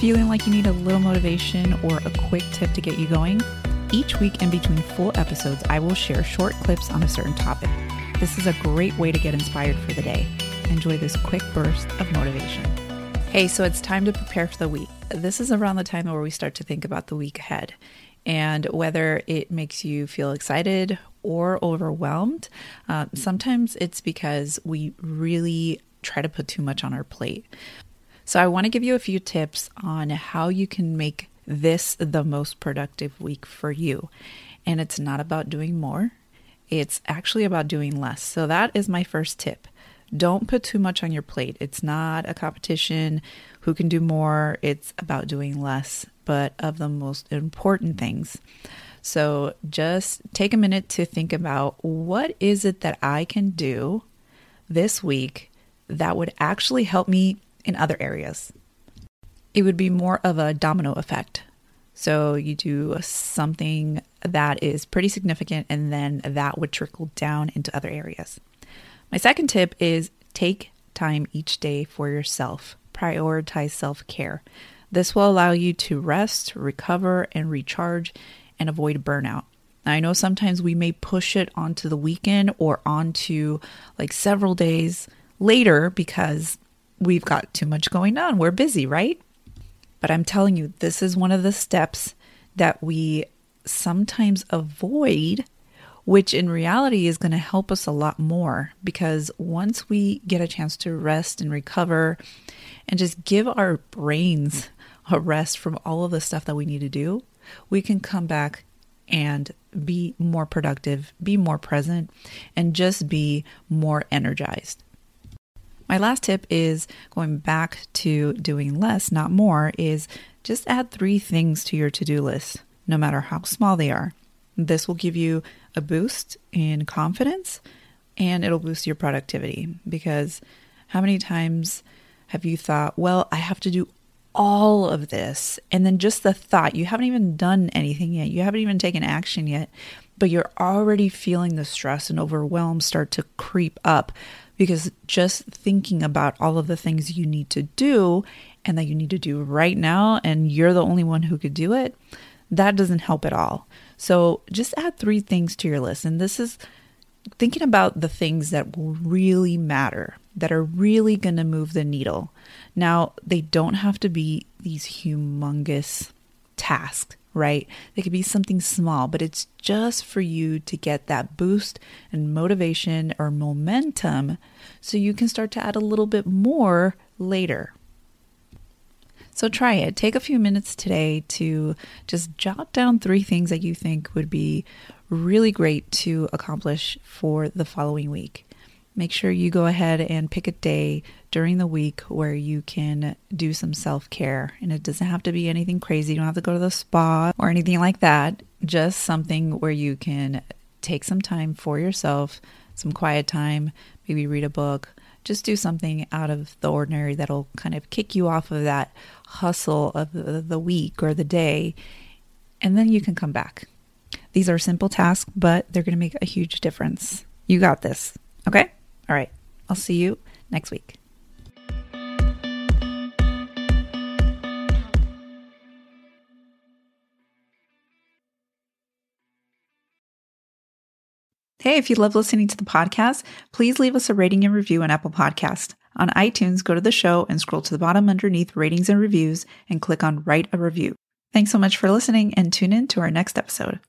Feeling like you need a little motivation or a quick tip to get you going? Each week in between full episodes, I will share short clips on a certain topic. This is a great way to get inspired for the day. Enjoy this quick burst of motivation. Hey, so it's time to prepare for the week. This is around the time where we start to think about the week ahead and whether it makes you feel excited or overwhelmed. Uh, sometimes it's because we really try to put too much on our plate. So, I want to give you a few tips on how you can make this the most productive week for you. And it's not about doing more, it's actually about doing less. So, that is my first tip. Don't put too much on your plate. It's not a competition who can do more, it's about doing less, but of the most important things. So, just take a minute to think about what is it that I can do this week that would actually help me in other areas. It would be more of a domino effect. So you do something that is pretty significant, and then that would trickle down into other areas. My second tip is take time each day for yourself, prioritize self care. This will allow you to rest, recover, and recharge and avoid burnout. I know sometimes we may push it onto the weekend or onto like several days later because we've got too much going on. We're busy, right? But I'm telling you, this is one of the steps that we sometimes avoid, which in reality is going to help us a lot more because once we get a chance to rest and recover and just give our brains a rest from all of the stuff that we need to do, we can come back and be more productive, be more present, and just be more energized. My last tip is going back to doing less, not more, is just add three things to your to do list, no matter how small they are. This will give you a boost in confidence and it'll boost your productivity because how many times have you thought, well, I have to do all of this? And then just the thought, you haven't even done anything yet, you haven't even taken action yet, but you're already feeling the stress and overwhelm start to creep up because just thinking about all of the things you need to do and that you need to do right now, and you're the only one who could do it, that doesn't help at all. So just add three things to your list. And this is thinking about the things that will really matter, that are really going to move the needle. Now, they don't have to be these humongous tasks right? It could be something small, but it's just for you to get that boost and motivation or momentum so you can start to add a little bit more later. So try it. Take a few minutes today to just jot down three things that you think would be really great to accomplish for the following week make sure you go ahead and pick a day during the week where you can do some self care. And it doesn't have to be anything crazy. You don't have to go to the spa or anything like that. Just something where you can take some time for yourself, some quiet time, maybe read a book. Just do something out of the ordinary that'll kind of kick you off of that hustle of the week or the day. And then you can come back. These are simple tasks, but they're going to make a huge difference. You got this. Okay? All right. I'll see you next week. Hey, if you love listening to the podcast, please leave us a rating and review on Apple Podcast. On iTunes, go to the show and scroll to the bottom underneath ratings and reviews and click on write a review. Thanks so much for listening and tune in to our next episode.